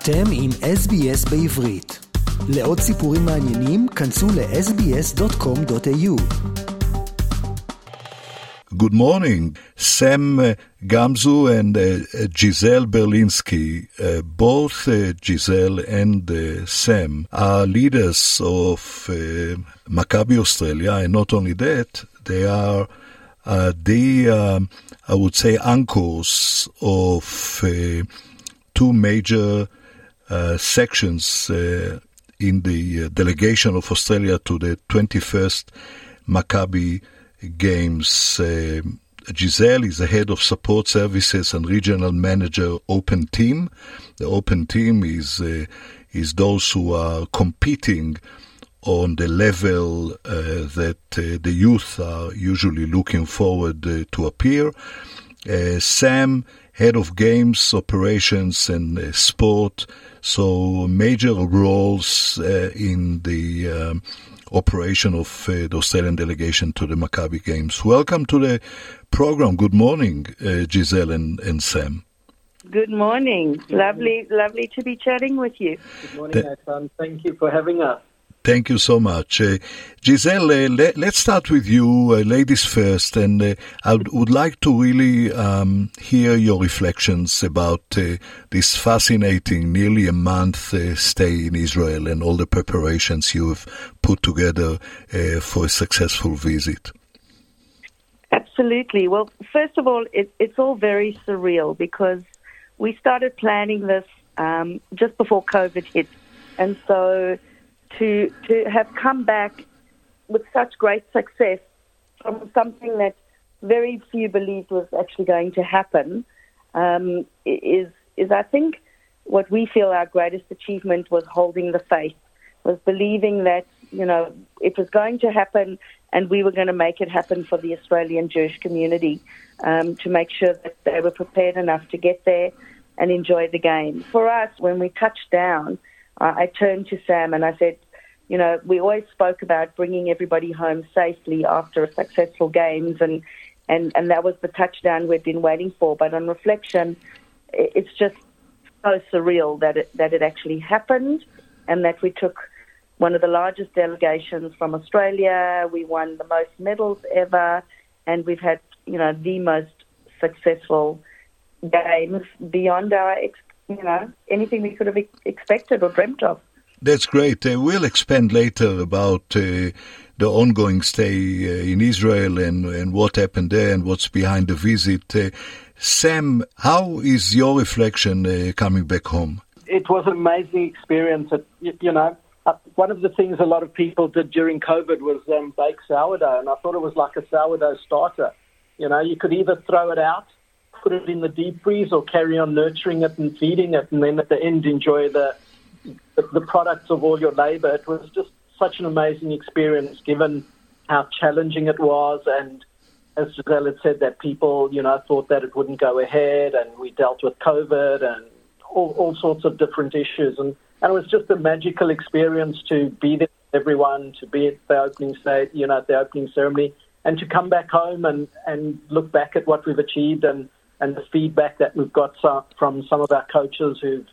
אתם עם SBS בעברית. לעוד סיפורים מעניינים, כנסו ל-sbs.com.au. Good morning. Sam uh, Gamzu and uh, Giselle Berlinski, uh, both uh, Giselle and uh, Sam, are leaders of uh, Maccabi Australia, and not only that, they are uh, the, um, I would say, anchors of uh, two major uh, sections uh, in the uh, delegation of Australia to the 21st Maccabi Games. Uh, Giselle is the head of support services and regional manager Open Team. The Open Team is uh, is those who are competing on the level uh, that uh, the youth are usually looking forward uh, to appear. Uh, Sam, head of games, operations, and uh, sport, so major roles uh, in the um, operation of uh, the Australian delegation to the Maccabi Games. Welcome to the program. Good morning, uh, Giselle and, and Sam. Good morning. Lovely, lovely to be chatting with you. Good morning, Hassan. Thank you for having us. Thank you so much. Uh, Giselle, uh, let, us start with you, uh, ladies first, and uh, I would, like to really um, hear your reflections about uh, this fascinating, nearly a month uh, stay in Israel and all the preparations you have put together for a successful visit. Absolutely. Well, first of all, it, it's all very surreal because we started planning this um, just before COVID hit. And so to, to have come back with such great success from something that very few believed was actually going to happen um, is, is, I think, what we feel our greatest achievement was holding the faith, was believing that, you know, it was going to happen and we were going to make it happen for the Australian Jewish community um, to make sure that they were prepared enough to get there and enjoy the game. For us, when we touched down, I turned to Sam and I said, you know, we always spoke about bringing everybody home safely after a successful games, and, and, and that was the touchdown we'd been waiting for. But on reflection, it's just so surreal that it, that it actually happened and that we took one of the largest delegations from Australia. We won the most medals ever, and we've had you know the most successful games beyond our you know anything we could have expected or dreamt of. That's great. Uh, we'll expand later about uh, the ongoing stay uh, in Israel and, and what happened there and what's behind the visit. Uh, Sam, how is your reflection uh, coming back home? It was an amazing experience. you, you know, uh, one of the things a lot of people did during COVID was um, bake sourdough, and I thought it was like a sourdough starter. You know, you could either throw it out, put it in the deep freeze, or carry on nurturing it and feeding it, and then at the end enjoy the the, the products of all your labour. It was just such an amazing experience, given how challenging it was, and as Giselle had said, that people, you know, thought that it wouldn't go ahead, and we dealt with COVID and all, all sorts of different issues, and and it was just a magical experience to be there with everyone, to be at the opening state, you know, at the opening ceremony, and to come back home and, and look back at what we've achieved and, and the feedback that we've got from some of our coaches who've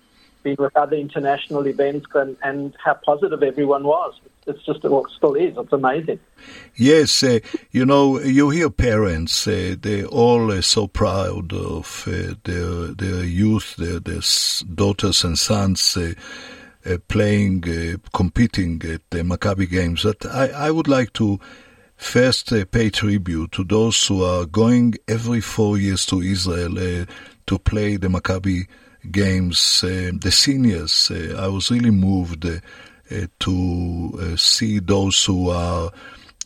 been with other international events and, and how positive everyone was. It's just what well, still is. It's amazing. Yes, uh, you know, you hear parents, uh, they're all uh, so proud of uh, their their youth, their, their daughters and sons uh, uh, playing, competing at the Maccabi Games. But I, I would like to first uh, pay tribute to those who are going every four years to Israel uh, to play the Maccabi Games. Uh, the seniors, uh, I was really moved to see those who are.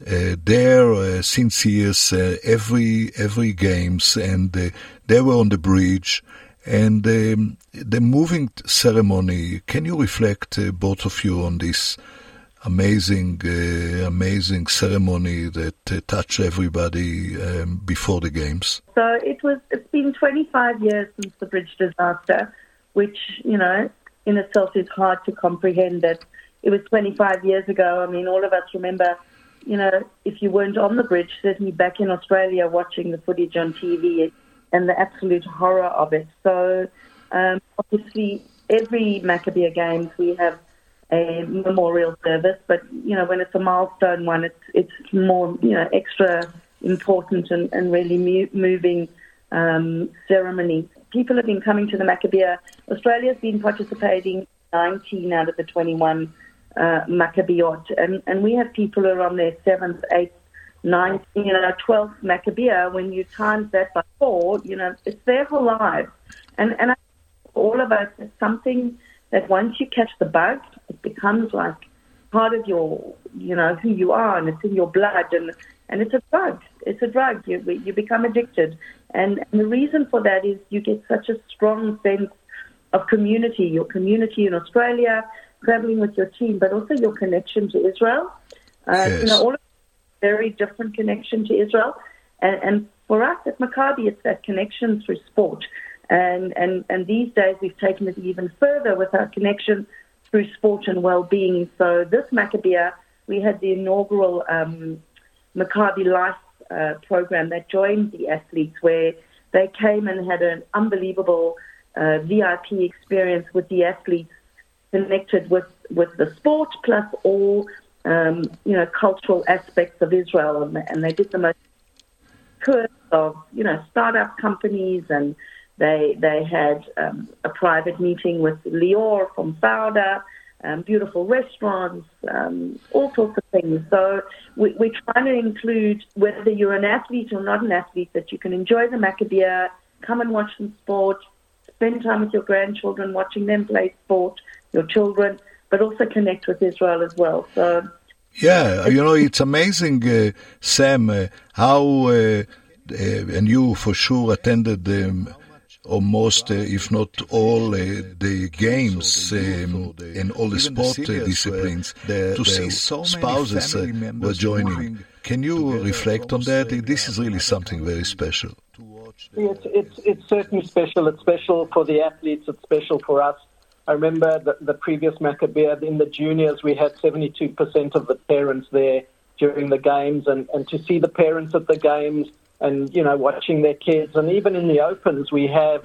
Uh, there uh, since years uh, every every games and they were on the bridge and um, the moving ceremony, can you reflect, uh, both of you, on this amazing, uh, amazing ceremony that uh, touched everybody um, before the games? So it was. It's been 25 years since the bridge disaster, which you know in itself is hard to comprehend. That it was 25 years ago. I mean, all of us remember. You know, if you weren't on the bridge, certainly back in Australia watching the footage on TV, and the absolute horror of it. So um, obviously, every Maccabiah Games we have a memorial service, but you know when it's a milestone one, it's it's more you know extra important and, and really mu- moving um, ceremony. People have been coming to the Maccabiah. Australia's been participating 19 out of the 21 uh, and and we have people who are on their seventh, eighth, ninth, you know, 12th Maccabiah. When you times that by four, you know, it's their whole lives, and and I, all of us, it's something that once you catch the bug, it becomes like part of your, you know, who you are, and it's in your blood, and and it's a drug. It's a drug. You you become addicted, and, and the reason for that is you get such a strong sense of community, your community in Australia, traveling with your team, but also your connection to Israel. Uh, Yes. You know, all of very different connection to Israel, and, and for us at Maccabi, it's that connection through sport. And, and, and these days we've taken it even further with our connection through sport and well-being. So this Maccabiah, we had the inaugural um, Maccabi Life uh, program that joined the athletes where they came and had an unbelievable uh, VIP experience with the athletes connected with, with the sport plus all um, you know cultural aspects of Israel and, and they did the most tours of you know startup companies and they they had um, a private meeting with Lior from Fauda, um, beautiful restaurants, um, all sorts of things. So we, we're trying to include whether you're an athlete or not an athlete that you can enjoy the Maccabiah, come and watch some sport, spend time with your grandchildren watching them play sport, your children, but also connect with Israel as well. So Yeah, you know, it's amazing, uh, Sam, uh, how, uh, uh, and you for sure attended um, almost, uh, if not all, uh, the games um, in all the sport uh, disciplines. to see so spouses uh, were joining. Can you reflect on that? This is really something very special. It's, it's, it's certainly special. It's special for the athletes. It's special for us. I remember the, the previous Maccabiah in the juniors, we had 72% of the parents there during the games, and, and to see the parents at the games and you know watching their kids, and even in the opens, we have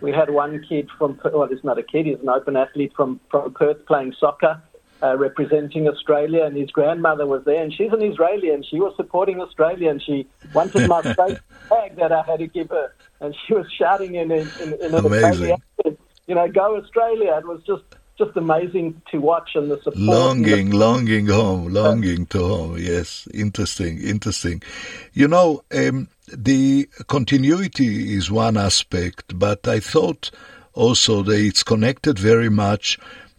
we had one kid from well, he's not a kid, he's an open athlete from from Perth playing soccer. Uh, representing Australia, and his grandmother was there, and she's an Israeli, and she was supporting Australia, and she wanted my state flag that I had to give her, and she was shouting in in, in, in an Amazing. Accent, you know, go Australia. It was just just amazing to watch and the support. and the- Longing, longing home, longing to home. Yes, interesting, interesting. You know, um, the continuity is one aspect, but I thought also that it's connected very much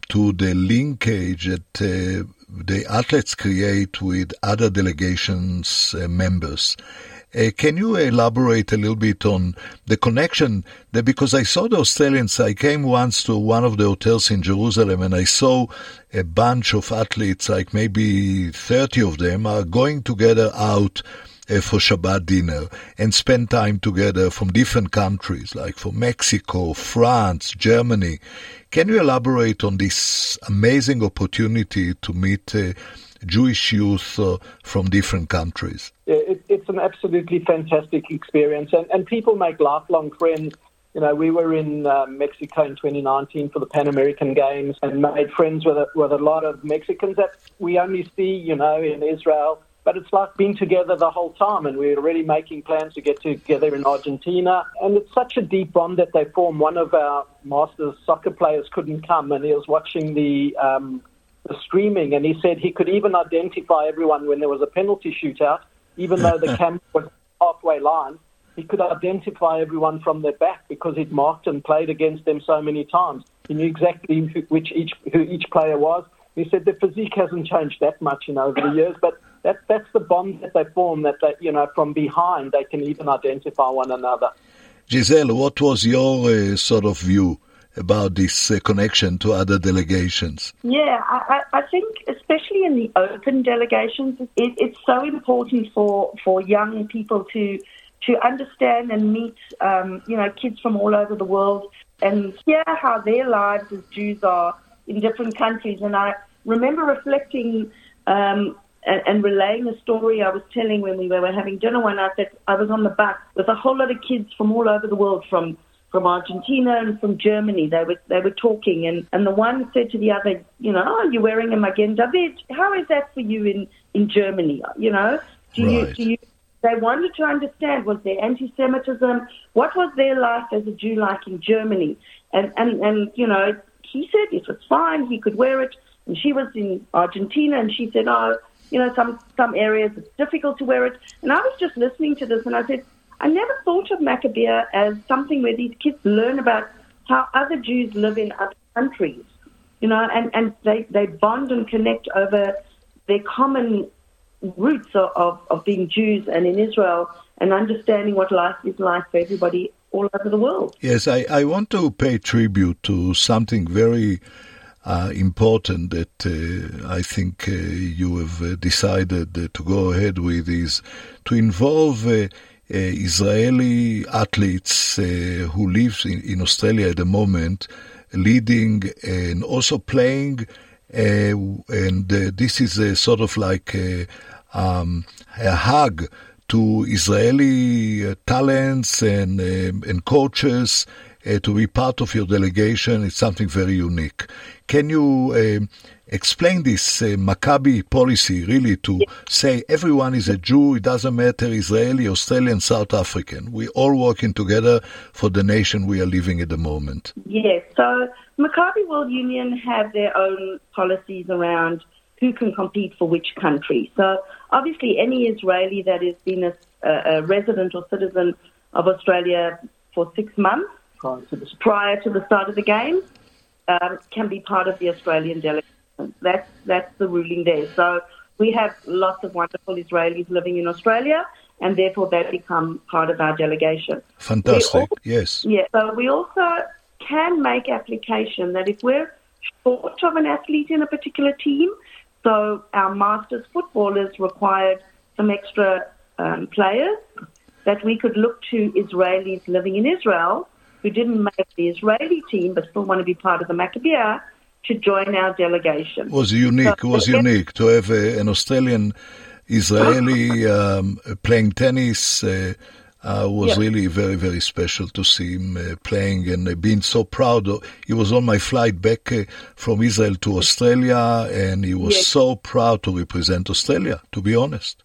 to the linkage that uh, the athletes create with other delegations uh, members. Uh, can you elaborate a little bit on the connection? That because I saw the Australians, I came once to one of the hotels in Jerusalem and I saw a bunch of athletes, like maybe 30 of them, are going together out uh, for Shabbat dinner and spend time together from different countries, like from Mexico, France, Germany. Can you elaborate on this amazing opportunity to meet uh, Jewish youth uh, from different countries? It, it's an absolutely fantastic experience, and, and people make lifelong friends. You know, we were in uh, Mexico in 2019 for the Pan American Games and made friends with a, with a lot of Mexicans that we only see, you know, in Israel. But it's like being together the whole time, and we're already making plans to get together in Argentina. And it's such a deep bond that they form. One of our Masters soccer players couldn't come, and he was watching the um, the streaming, and he said he could even identify everyone when there was a penalty shootout, even though the camera was halfway line. He could identify everyone from their back because he'd marked and played against them so many times. He knew exactly who, which each who each player was. He said the physique hasn't changed that much, you know, over the years, but that that's the bond that they form. That they, you know, from behind they can even identify one another. Giselle, what was your uh, sort of view about this uh, connection to other delegations? Yeah, I, I think especially in the open delegations, it, it's so important for, for young people to to understand and meet, um, you know, kids from all over the world and hear how their lives as Jews are in different countries. And I remember reflecting um, and, relaying a story I was telling when we were having dinner one night that I was on the bus with a whole lot of kids from all over the world, from from Argentina and from Germany. They were they were talking, and, and the one said to the other, you know, oh, you're wearing a Magen David. How is that for you in, in Germany? You know, do right. you do you? They wanted to understand was there anti-Semitism? What was their life as a Jew like in Germany? And and and you know, he said it was fine, he could wear it. And she was in Argentina, and she said, oh, you know, some some areas it's difficult to wear it. And I was just listening to this, and I said, I never thought of Maccabiah as something where these kids learn about how other Jews live in other countries, you know, and, and they, they bond and connect over their common roots of, of, of being Jews and in Israel and understanding what life is like for everybody all over the world. Yes, I, I want to pay tribute to something very uh, important that uh, I think uh, you have uh, decided uh, to go ahead with is to involve uh, Israeli athletes uh, who live in, in, Australia at the moment, leading and also playing. Uh, and this is sort of like a, um, a hug to Israeli talents and and coaches uh, to be part of your delegation. It's something very unique. Can you uh, explain this uh, Maccabi policy really to say everyone is a Jew, it doesn't matter Israeli, Australian, South African. We're all working together for the nation we are living at the moment. Yes, so Maccabi World Union have their own policies around who can compete for which country. So obviously any Israeli that has been a, a resident or citizen of Australia for six months prior to the, prior to the start of the game um, can be part of the Australian delegation. That's that's the ruling there. So we have lots of wonderful Israelis living in Australia, and therefore they become part of our delegation. Fantastic. yes. Yeah. So we also can make application that if we're short of an athlete in a particular team, so our masters footballers required some extra um, players, that we could look to Israelis living in Israel who didn't make the Israeli team but still want to be part of the Maccabiah to join our delegation. It was unique. So, it was unique to have a, an Australian Israeli um, playing tennis. Uh, uh, was yeah. really very, very special to see him uh, playing and uh, being so proud. Of, he was on my flight back uh, from Israel to Australia, and he was yes. so proud to represent Australia, to be honest.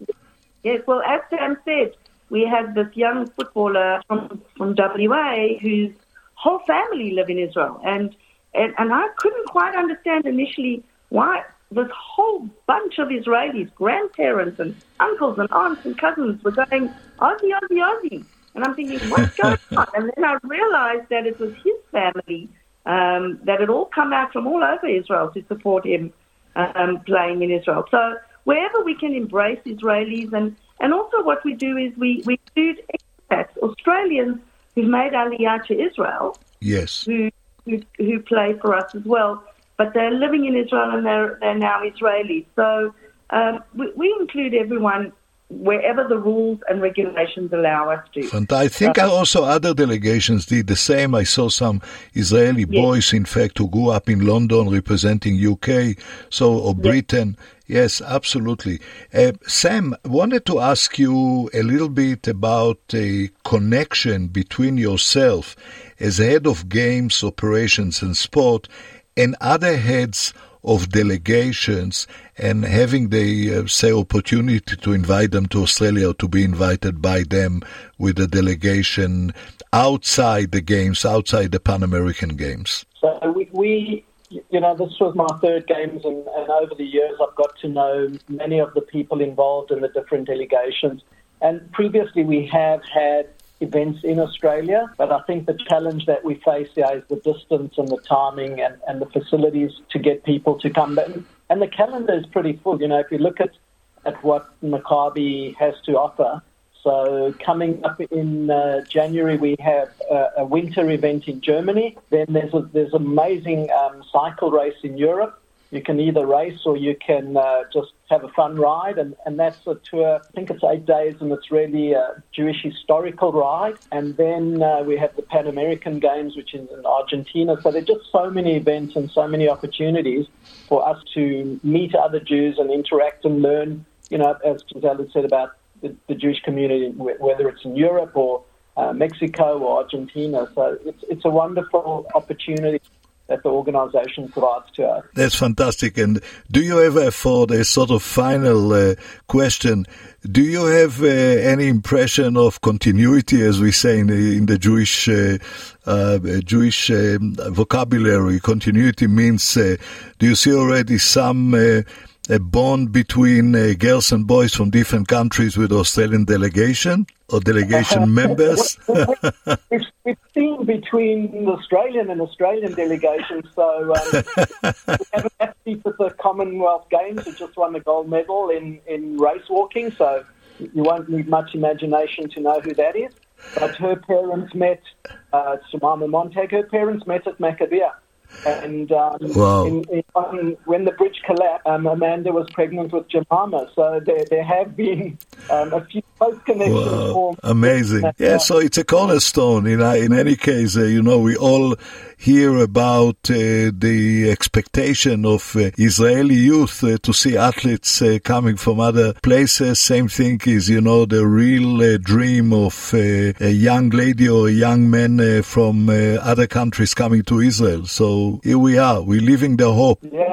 Yes, well, as Sam said, we had this young footballer from, from WA whose whole family live in Israel. And, and, and I couldn't quite understand initially why this whole bunch of Israelis, grandparents and uncles and aunts and cousins were going, Aussie, Aussie, Aussie. And I'm thinking, what's going on? And then I realized that it was his family um, that had all come out from all over Israel to support him um, playing in Israel. So wherever we can embrace Israelis and and also what we do is we, we include expats, Australians who've made Aliyah to Israel. Yes. Who, who, who play for us as well. But they're living in Israel and they're, they're now Israelis. So um, we, we include everyone wherever the rules and regulations allow us to. And I think uh, also other delegations did the same. I saw some Israeli yes. boys, in fact, who grew up in London representing UK, so or Britain. Yes, absolutely. Uh, Sam, wanted to ask you a little bit about a connection between yourself as head of games, operations, and sport and other heads of delegations and having the, uh, say, opportunity to invite them to Australia or to be invited by them with a delegation outside the games, outside the Pan American Games? So we, we, you know, this was my third games, and, and over the years I've got to know many of the people involved in the different delegations. And previously we have had events in Australia. But I think the challenge that we face here is the distance and the timing and, and the facilities to get people to come. in. and the calendar is pretty full. You know, if you look at, at what Maccabi has to offer, so coming up in uh, January, we have a, a, winter event in Germany. Then there's a, there's amazing um, cycle race in Europe you can either race or you can uh, just have a fun ride. And, and that's a tour, I think it's eight days, and it's really a Jewish historical ride. And then uh, we have the Pan American Games, which is in Argentina. So there's just so many events and so many opportunities for us to meet other Jews and interact and learn, you know, as Giselle said about the, the Jewish community, whether it's in Europe or uh, Mexico or Argentina. So it's, it's a wonderful opportunity that the organization provides to us. That's fantastic. And do you ever, for the sort of final uh, question, do you have uh, any impression of continuity, as we say in the, in the Jewish uh, uh Jewish um, vocabulary? Continuity means. Uh, do you see already some? A bond between uh, girls and boys from different countries with Australian delegation or delegation members? it's, it's seen between Australian and Australian delegations. So um, we have an athlete at the Commonwealth Games who just won the gold medal in, in race walking. So you won't need much imagination to know who that is. But her parents met, uh, Jemima Montag, her parents met at Maccabiah. And um, wow. in, in, when the bridge collapsed, um, Amanda was pregnant with Jemima. So there, there have been um, a few. Wow. Amazing. Yeah, so it's a cornerstone. In, in any case, uh, you know, we all hear about uh, the expectation of uh, Israeli youth uh, to see athletes uh, coming from other places. Same thing is, you know, the real uh, dream of a young lady or a young man from other countries coming to Israel. So here we are. We're living the hope. Yeah.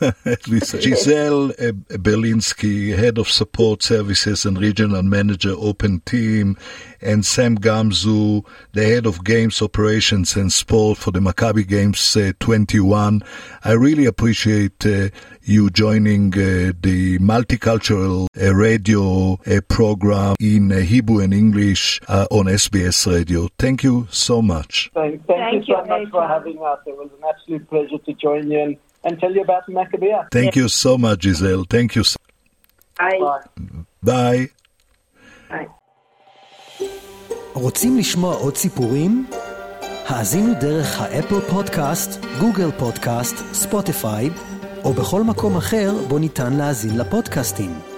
at least Giselle Belinsky, head of support services and regional manager, Open Team, and Sam Gamzu, the head of games operations and sport for the Maccabi Games uh, 21. I really appreciate uh, you joining uh, the multicultural uh, radio uh, program in uh, Hebrew and English on SBS Radio. Thank you so much. Thank, thank, thank you so you, much Adrian. for having us. It was an absolute pleasure to join you. And tell you about Maccabiah. Thank you so much, Giselle. Thank you. Bye. Bye. Bye. רוצים לשמוע עוד סיפורים? האזינו דרך האפל פודקאסט, גוגל פודקאסט, ספוטיפיי, או בכל מקום אחר בו ניתן להאזין לפודקאסטים.